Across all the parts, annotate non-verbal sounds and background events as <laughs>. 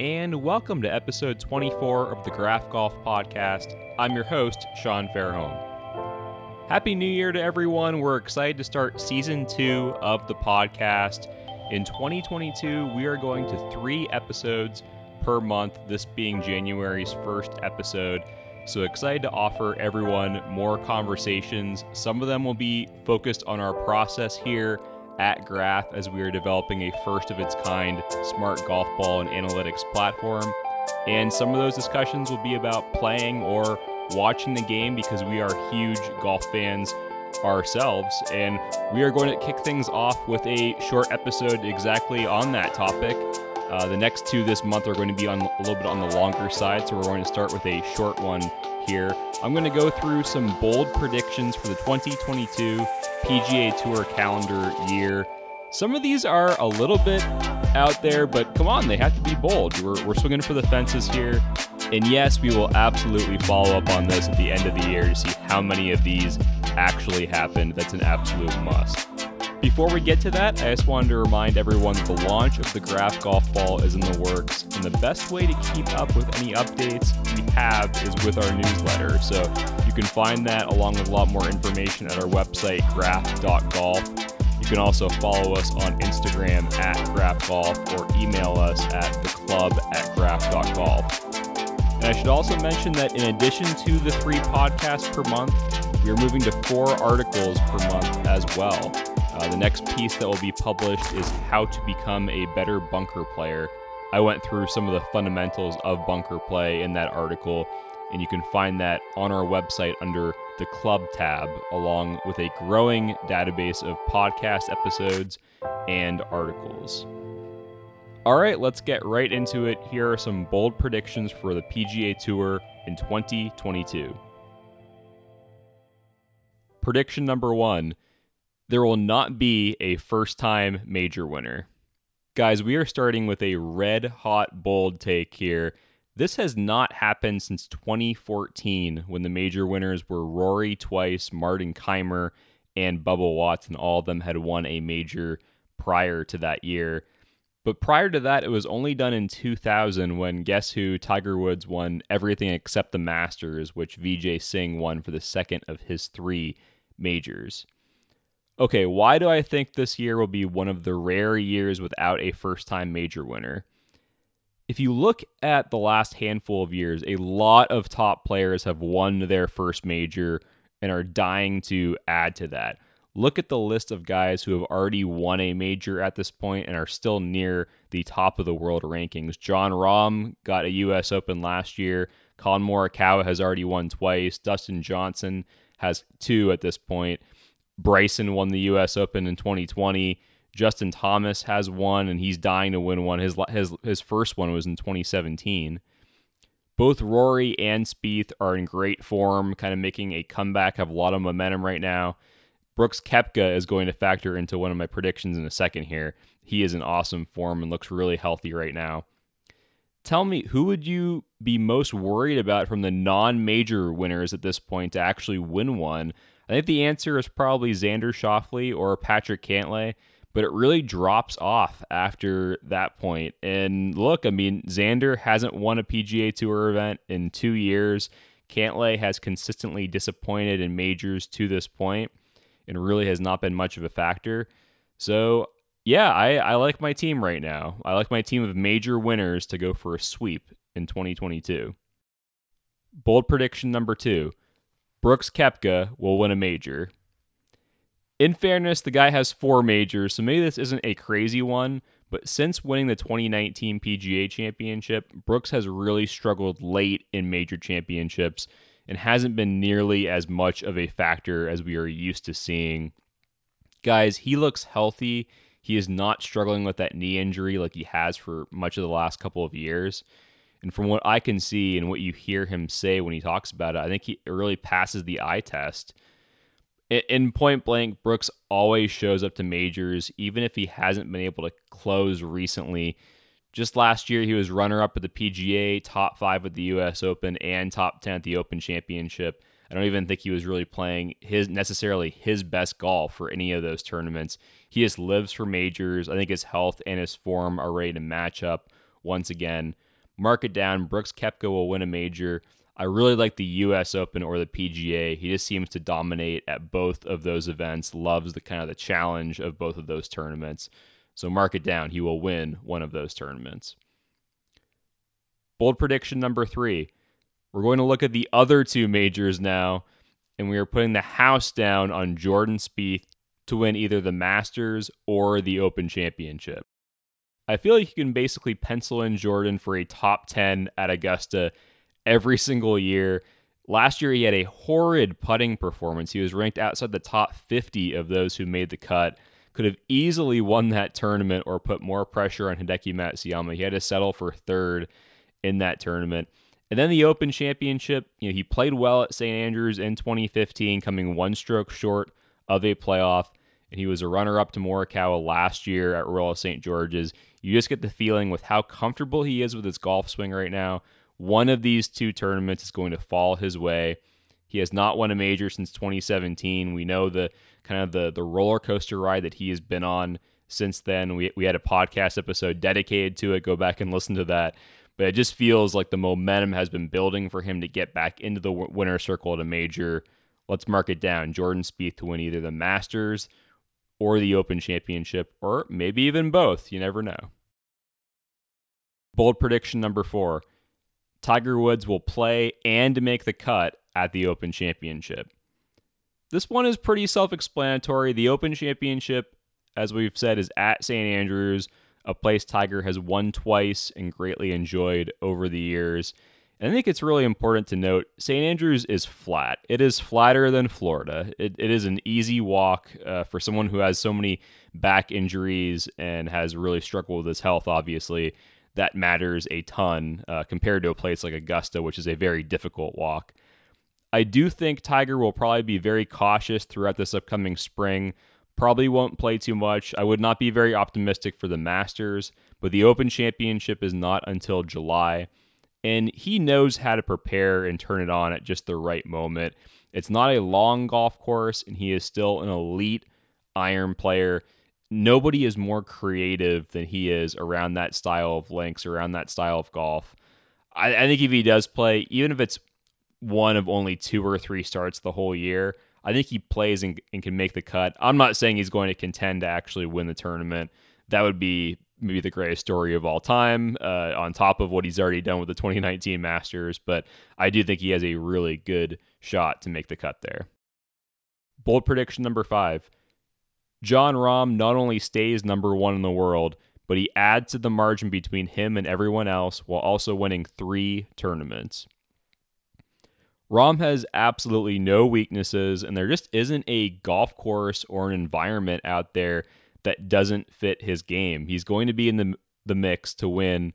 and welcome to episode 24 of the Graph Golf Podcast. I'm your host, Sean Fairholm. Happy New Year to everyone. We're excited to start season two of the podcast. In 2022, we are going to three episodes per month, this being January's first episode. So excited to offer everyone more conversations. Some of them will be focused on our process here at Graph as we are developing a first of its kind smart golf ball and analytics platform. And some of those discussions will be about playing or watching the game because we are huge golf fans ourselves. And we are going to kick things off with a short episode exactly on that topic. Uh, the next two this month are going to be on a little bit on the longer side, so we're going to start with a short one here. I'm going to go through some bold predictions for the 2022 PGA Tour calendar year. Some of these are a little bit out there, but come on, they have to be bold. We're, we're swinging for the fences here. And yes, we will absolutely follow up on this at the end of the year to see how many of these actually happened. That's an absolute must. Before we get to that, I just wanted to remind everyone that the launch of the Graph Golf Ball is in the works, and the best way to keep up with any updates we have is with our newsletter. So you can find that along with a lot more information at our website, graph.golf. You can also follow us on Instagram at graphgolf or email us at theclub at graph.golf. And I should also mention that in addition to the three podcasts per month, we are moving to four articles per month as well. Uh, the next piece that will be published is How to Become a Better Bunker Player. I went through some of the fundamentals of bunker play in that article, and you can find that on our website under the Club tab, along with a growing database of podcast episodes and articles. All right, let's get right into it. Here are some bold predictions for the PGA Tour in 2022. Prediction number one there will not be a first time major winner. Guys, we are starting with a red hot bold take here. This has not happened since 2014 when the major winners were Rory twice, Martin Kaymer, and Bubba Watson. All of them had won a major prior to that year. But prior to that, it was only done in 2000 when guess who? Tiger Woods won everything except the Masters, which Vijay Singh won for the second of his three majors okay, why do I think this year will be one of the rare years without a first time major winner? If you look at the last handful of years, a lot of top players have won their first major and are dying to add to that. Look at the list of guys who have already won a major at this point and are still near the top of the world rankings. Jon Rahm got a U.S. Open last year. Collin Morikawa has already won twice. Dustin Johnson has two at this point. Bryson won the U.S. Open in 2020. Justin Thomas has one, and he's dying to win one. His his his first one was in 2017. Both Rory and Spieth are in great form, kind of making a comeback. Have a lot of momentum right now. Brooks Koepka is going to factor into one of my predictions in a second here. He is in awesome form and looks really healthy right now. Tell me, who would you be most worried about from the non-major winners at this point to actually win one? I think the answer is probably Xander Schauffele or Patrick Cantlay, but it really drops off after that point. And look, I mean, Xander hasn't won a PGA Tour event in two years. Cantlay has consistently disappointed in majors to this point and really has not been much of a factor. So, yeah, I, I like my team right now. I like my team of major winners to go for a sweep in 2022. Bold prediction number two Brooks Koepka will win a major. In fairness, the guy has four majors, so maybe this isn't a crazy one, but since winning the 2019 PGA Championship, Brooks has really struggled late in major championships and hasn't been nearly as much of a factor as we are used to seeing. Guys, he looks healthy. He is not struggling with that knee injury like he has for much of the last couple of years. And from what I can see and what you hear him say when he talks about it, I think he really passes the eye test. In point blank, Brooks always shows up to majors, even if he hasn't been able to close recently. Just last year, he was runner up at the PGA, top five at the U.S. Open, and top 10 at the Open Championship. I don't even think he was really playing his necessarily his best golf for any of those tournaments. He just lives for majors. I think his health and his form are ready to match up once again. Mark it down. Brooks Koepka will win a major. I really like the U.S. Open or the PGA. He just seems to dominate at both of those events. Loves the kind of the challenge of both of those tournaments. So mark it down. He will win one of those tournaments. Bold prediction number three. We're going to look at the other two majors now, and we are putting the house down on Jordan Spieth to win either the Masters or the Open Championship. I feel like you can basically pencil in Jordan for a top 10 at Augusta every single year. Last year, he had a horrid putting performance. He was ranked outside the top 50 of those who made the cut. Could have easily won that tournament or put more pressure on Hideki Matsuyama. He had to settle for third in that tournament. And then the Open Championship, you know, he played well at St. Andrews in 2015, coming one stroke short of a playoff. And he was a runner up to Morikawa last year at Royal St. George's. You just get the feeling with how comfortable he is with his golf swing right now. One of these two tournaments is going to fall his way. He has not won a major since 2017. We know the kind of the the roller coaster ride that he has been on since then. We we had a podcast episode dedicated to it. Go back and listen to that but it just feels like the momentum has been building for him to get back into the winner circle at a major. Let's mark it down. Jordan Spieth to win either the Masters or the Open Championship, or maybe even both. You never know. Bold prediction number four Tiger Woods will play and make the cut at the Open Championship. This one is pretty self explanatory. The Open Championship, as we've said, is at St. Andrews a place Tiger has won twice and greatly enjoyed over the years. I think it's really important to note St. Andrews is flat. It is flatter than Florida. It, it is an easy walk uh, for someone who has so many back injuries and has really struggled with his health, obviously. That matters a ton uh, compared to a place like Augusta, which is a very difficult walk. I do think Tiger will probably be very cautious throughout this upcoming spring. Probably won't play too much. I would not be very optimistic for the Masters, but the Open Championship is not until July. And he knows how to prepare and turn it on at just the right moment. It's not a long golf course, and he is still an elite iron player. Nobody is more creative than he is around that style of links, around that style of golf. I, I think if he does play, even if it's one of only two or three starts the whole year, I think he plays and, and can make the cut. I'm not saying he's going to contend to actually win the tournament. That would be maybe the greatest story of all time, uh, on top of what he's already done with the 2019 Masters. But I do think he has a really good shot to make the cut there. Bold prediction number five Jon Rahm not only stays number one in the world, but he adds to the margin between him and everyone else while also winning three tournaments. Rahm has absolutely no weaknesses, and there just isn't a golf course or an environment out there that doesn't fit his game. He's going to be in the the mix to win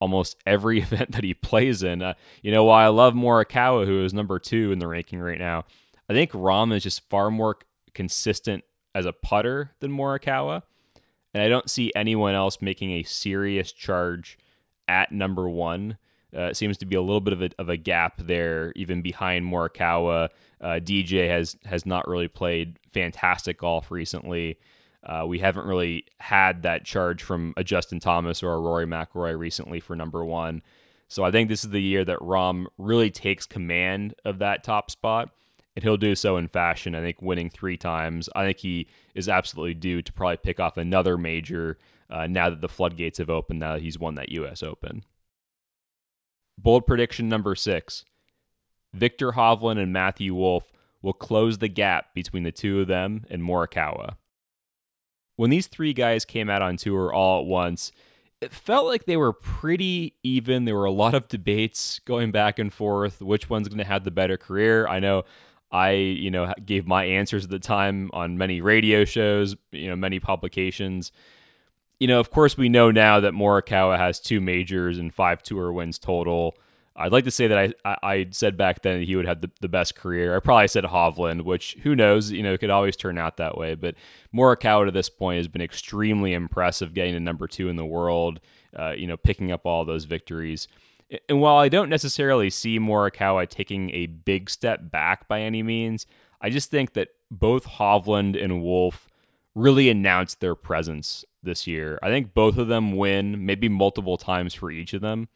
almost every <laughs> event that he plays in. Uh, you know, while I love Morikawa, who is number two in the ranking right now, I think Rahm is just far more consistent as a putter than Morikawa, and I don't see anyone else making a serious charge at number one uh, seems to be a little bit of a, of a gap there, even behind Morikawa. Uh, DJ has has not really played fantastic golf recently. Uh, we haven't really had that charge from a Justin Thomas or a Rory McIlroy recently for number one. So I think this is the year that Rahm really takes command of that top spot, and he'll do so in fashion. I think winning three times. I think he is absolutely due to probably pick off another major uh, now that the floodgates have opened. Now that he's won that U.S. Open. Bold prediction number six Viktor Hovland and Matthew Wolff will close the gap between the two of them and Morikawa. When these three guys came out on tour all at once, it felt like they were pretty even. There were a lot of debates going back and forth. Which one's going to have the better career? I know I, you know, gave my answers at the time on many radio shows, you know, many publications you know, of course, we know now that Morikawa has two majors and five tour wins total. I'd like to say that I, I, said back then he would have the, the best career. I probably said Hovland, which who knows, you know, it could always turn out that way. But Morikawa to this point has been extremely impressive, getting to number two in the world, uh, you know, picking up all those victories. And while I don't necessarily see Morikawa taking a big step back by any means, I just think that both Hovland and Wolff really announced their presence this year. I think both of them win, maybe multiple times for each of them.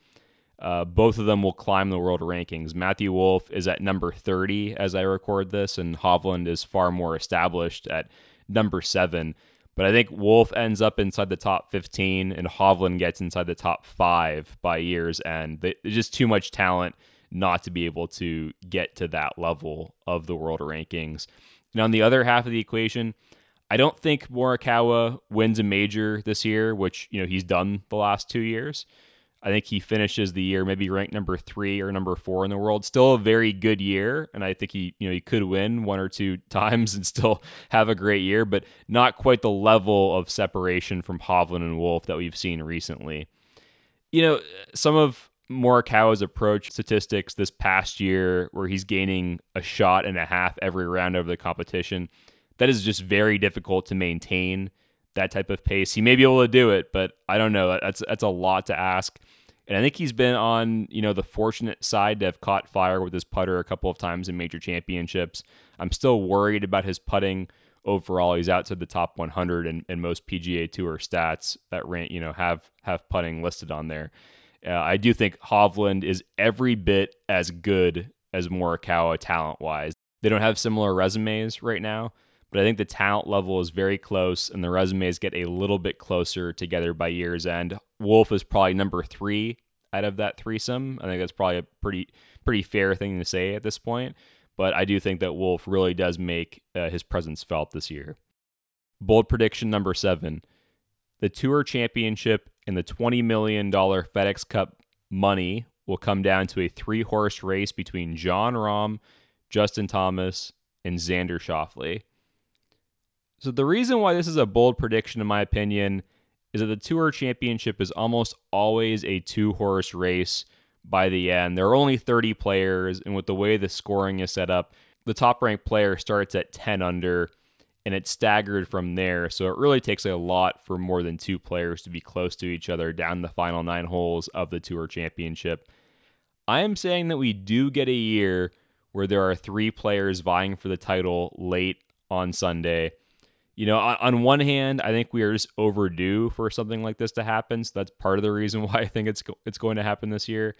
Uh, both of them will climb the world rankings. Matthew Wolff is at number 30 as I record this, and Hovland is far more established at number seven. But I think Wolff ends up inside the top 15, and Hovland gets inside the top five by year's end. There's just too much talent not to be able to get to that level of the world rankings. And on the other half of the equation, I don't think Morikawa wins a major this year, which you know he's done the last two years. I think he finishes the year maybe ranked number three or number four in the world. Still a very good year, and I think he you know he could win one or two <laughs> times and still have a great year, but not quite the level of separation from Hovland and Wolff that we've seen recently. You know, some of Morikawa's approach statistics this past year, where he's gaining a shot and a half every round over the competition, that is just very difficult to maintain that type of pace. He may be able to do it, but I don't know. That's that's a lot to ask. And I think he's been on, you know, the fortunate side to have caught fire with his putter a couple of times in major championships. I'm still worried about his putting overall. He's outside the top 100 in, in most PGA Tour stats that rank, you know, have have putting listed on there. Uh, I do think Hovland is every bit as good as Morikawa talent wise. They don't have similar resumes right now, but I think the talent level is very close and the resumes get a little bit closer together by year's end. Wolff is probably number three out of that threesome. I think that's probably a pretty pretty fair thing to say at this point. But I do think that Wolff really does make uh, his presence felt this year. Bold prediction number seven: the Tour Championship and the $20 million FedEx Cup money will come down to a three horse race between Jon Rahm, Justin Thomas, and Xander Schauffele. So the reason why this is a bold prediction, in my opinion, is that the Tour Championship is almost always a two horse race by the end. There are only 30 players, and with the way the scoring is set up, the top ranked player starts at 10 under and it's staggered from there. So it really takes a lot for more than two players to be close to each other down the final nine holes of the Tour Championship. I am saying that we do get a year where there are three players vying for the title late on Sunday you know, on one hand, I think we are just overdue for something like this to happen. So that's part of the reason <laughs> why I think it's it's going to happen this year.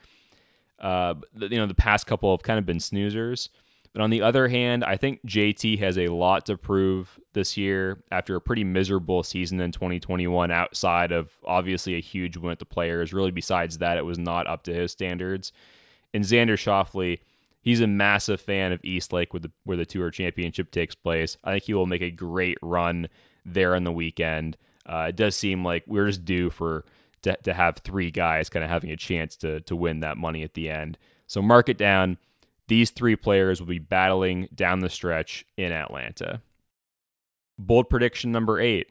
Uh, you know, the past couple have kind of been snoozers. But on the other hand, I think JT has a lot to prove this year after a pretty miserable season in 2021 outside of obviously a huge win at the players. Really, besides that, it was not up to his standards. And Xander Schauffele, He's a massive fan of East Lake, where the where the Tour Championship takes place. I think he will make a great run there on the weekend. Uh, it does seem like we're just due for to, to have three guys kind of having a chance to to win that money at the end. So mark it down. These three players will be battling down the stretch in Atlanta. Bold prediction number eight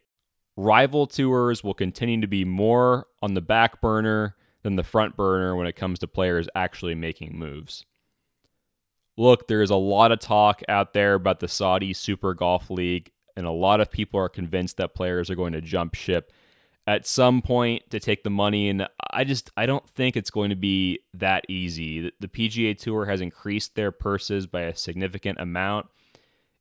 rival tours will continue to be more on the back burner than the front burner when it comes to players actually making moves look, there's a lot of talk out there about the Saudi Super Golf League, and a lot of people are convinced that players are going to jump ship at some point to take the money. And I just I don't think it's going to be that easy. The PGA Tour has increased their purses by a significant amount.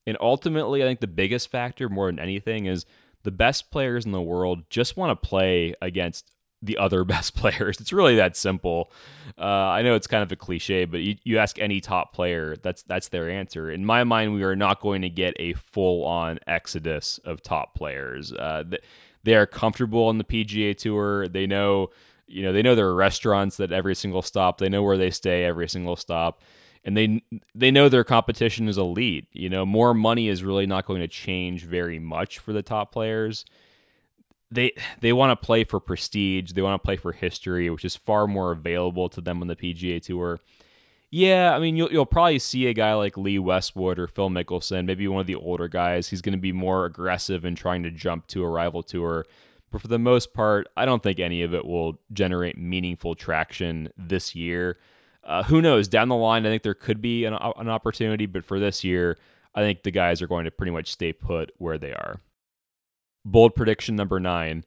And ultimately, I think the biggest factor, more than anything, is the best players in the world just want to play against the other <laughs> best players. It's really that simple. Uh, I know it's kind of a cliche, but you, you ask any top player, that's that's their answer. In my mind, we are not going to get a full on exodus of top players. Uh, they are comfortable on the PGA Tour. They know, you know, they know their restaurants at every single stop. They know where they stay every single stop. And they they know their competition is elite. You know, more money is really not going to change very much for the top players they they want to play for prestige. They want to play for history, which is far more available to them on the PGA Tour. Yeah, I mean you'll you'll probably see a guy like Lee Westwood or Phil Mickelson, maybe one of the older guys. He's going to be more aggressive in trying to jump to a rival tour. But for the most part, I don't think any of it will generate meaningful traction this year. Uh, who knows? Down the line, I think there could be an, an opportunity, but for this year, I think the guys are going to pretty much stay put where they are. Bold prediction number nine.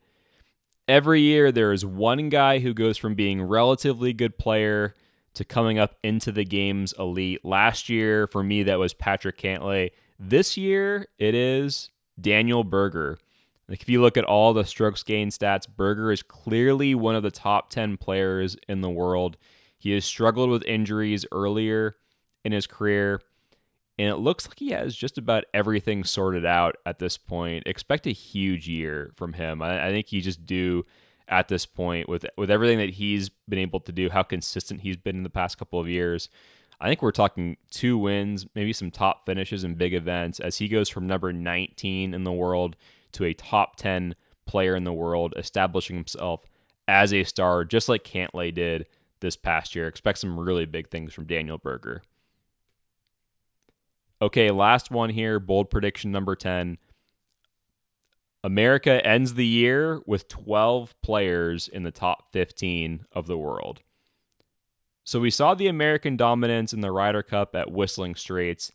Every year, there is one guy who goes from being relatively good player to coming up into the game's elite. Last year, for me, that was Patrick Cantlay. This year, it is Daniel Berger. Like if you look at all the strokes gain stats, Berger is clearly one of the top 10 players in the world. He has struggled with injuries earlier in his career, and it looks like he has just about everything sorted out at this point. Expect a huge year from him. I, I think he just due at this point with with everything that he's been able to do, how consistent he's been in the past couple of years. I think we're talking two wins, maybe some top finishes in big events as he goes from number 19 in the world to a top 10 player in the world, establishing himself as a star, just like Cantlay did this past year. Expect some really big things from Daniel Berger. Okay, last one here, bold prediction number 10. America ends the year with 12 players in the top 15 of the world. So we saw the American dominance in the Ryder Cup at Whistling Straits,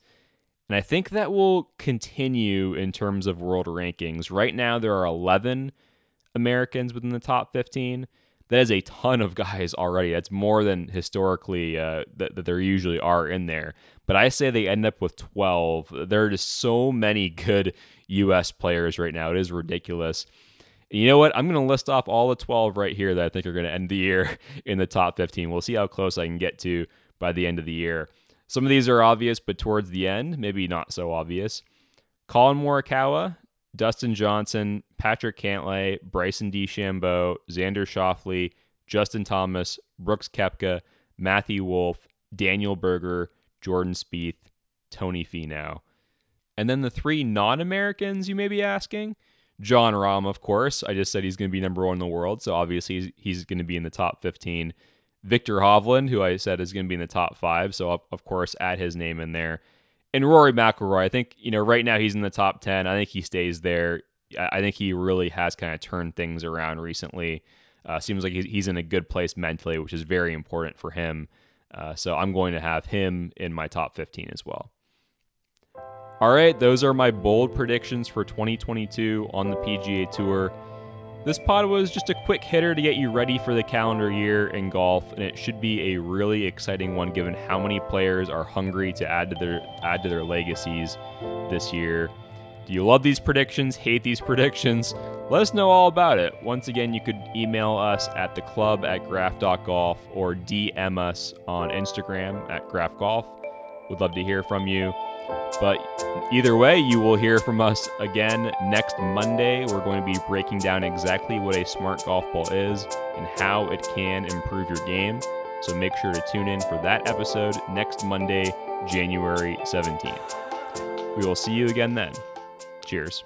and I think that will continue in terms of world rankings. Right now, there are 11 Americans within the top 15. That is a ton of guys already. That's more than historically uh, that, that there usually are in there. But I say they end up with 12. There are just so many good U.S. players right now. It is ridiculous. And you know what? I'm going to list off all the 12 right here that I think are going to end the year <laughs> in the top 15. We'll see how close I can get to by the end of the year. Some of these are obvious, but towards the end, maybe not so obvious. Collin Morikawa, Dustin Johnson, Patrick Cantlay, Bryson DeChambeau, Xander Schauffele, Justin Thomas, Brooks Koepka, Matthew Wolff, Daniel Berger, Jordan Spieth, Tony Finau. And then the three non-Americans you may be asking, Jon Rahm, of course. I just said he's going to be number one in the world, so obviously he's, he's going to be in the top 15. Viktor Hovland, who I said is going to be in the top five, so of course add his name in there. And Rory McIlroy, I think you know right now he's in the top 10. I think he stays there. I think he really has kind of turned things around recently. Uh, seems like he's in a good place mentally, which is very important for him. Uh, so I'm going to have him in my top 15 as well. All right, those are my bold predictions for 2022 on the PGA Tour. This pod was just a quick hitter to get you ready for the calendar year in golf, and it should be a really exciting one given how many players are hungry to add to their add to their legacies this year. Do you love these predictions? Hate these <laughs> predictions? Let us know all about it. Once again, you could email us at the club at graph.golf or DM us on Instagram at graphgolf. We'd love to hear from you. But either way, you will hear from us again next Monday. We're going to be breaking down exactly what a smart golf ball is and how it can improve your game. So make sure to tune in for that episode next Monday, January 17th. We will see you again then. Cheers.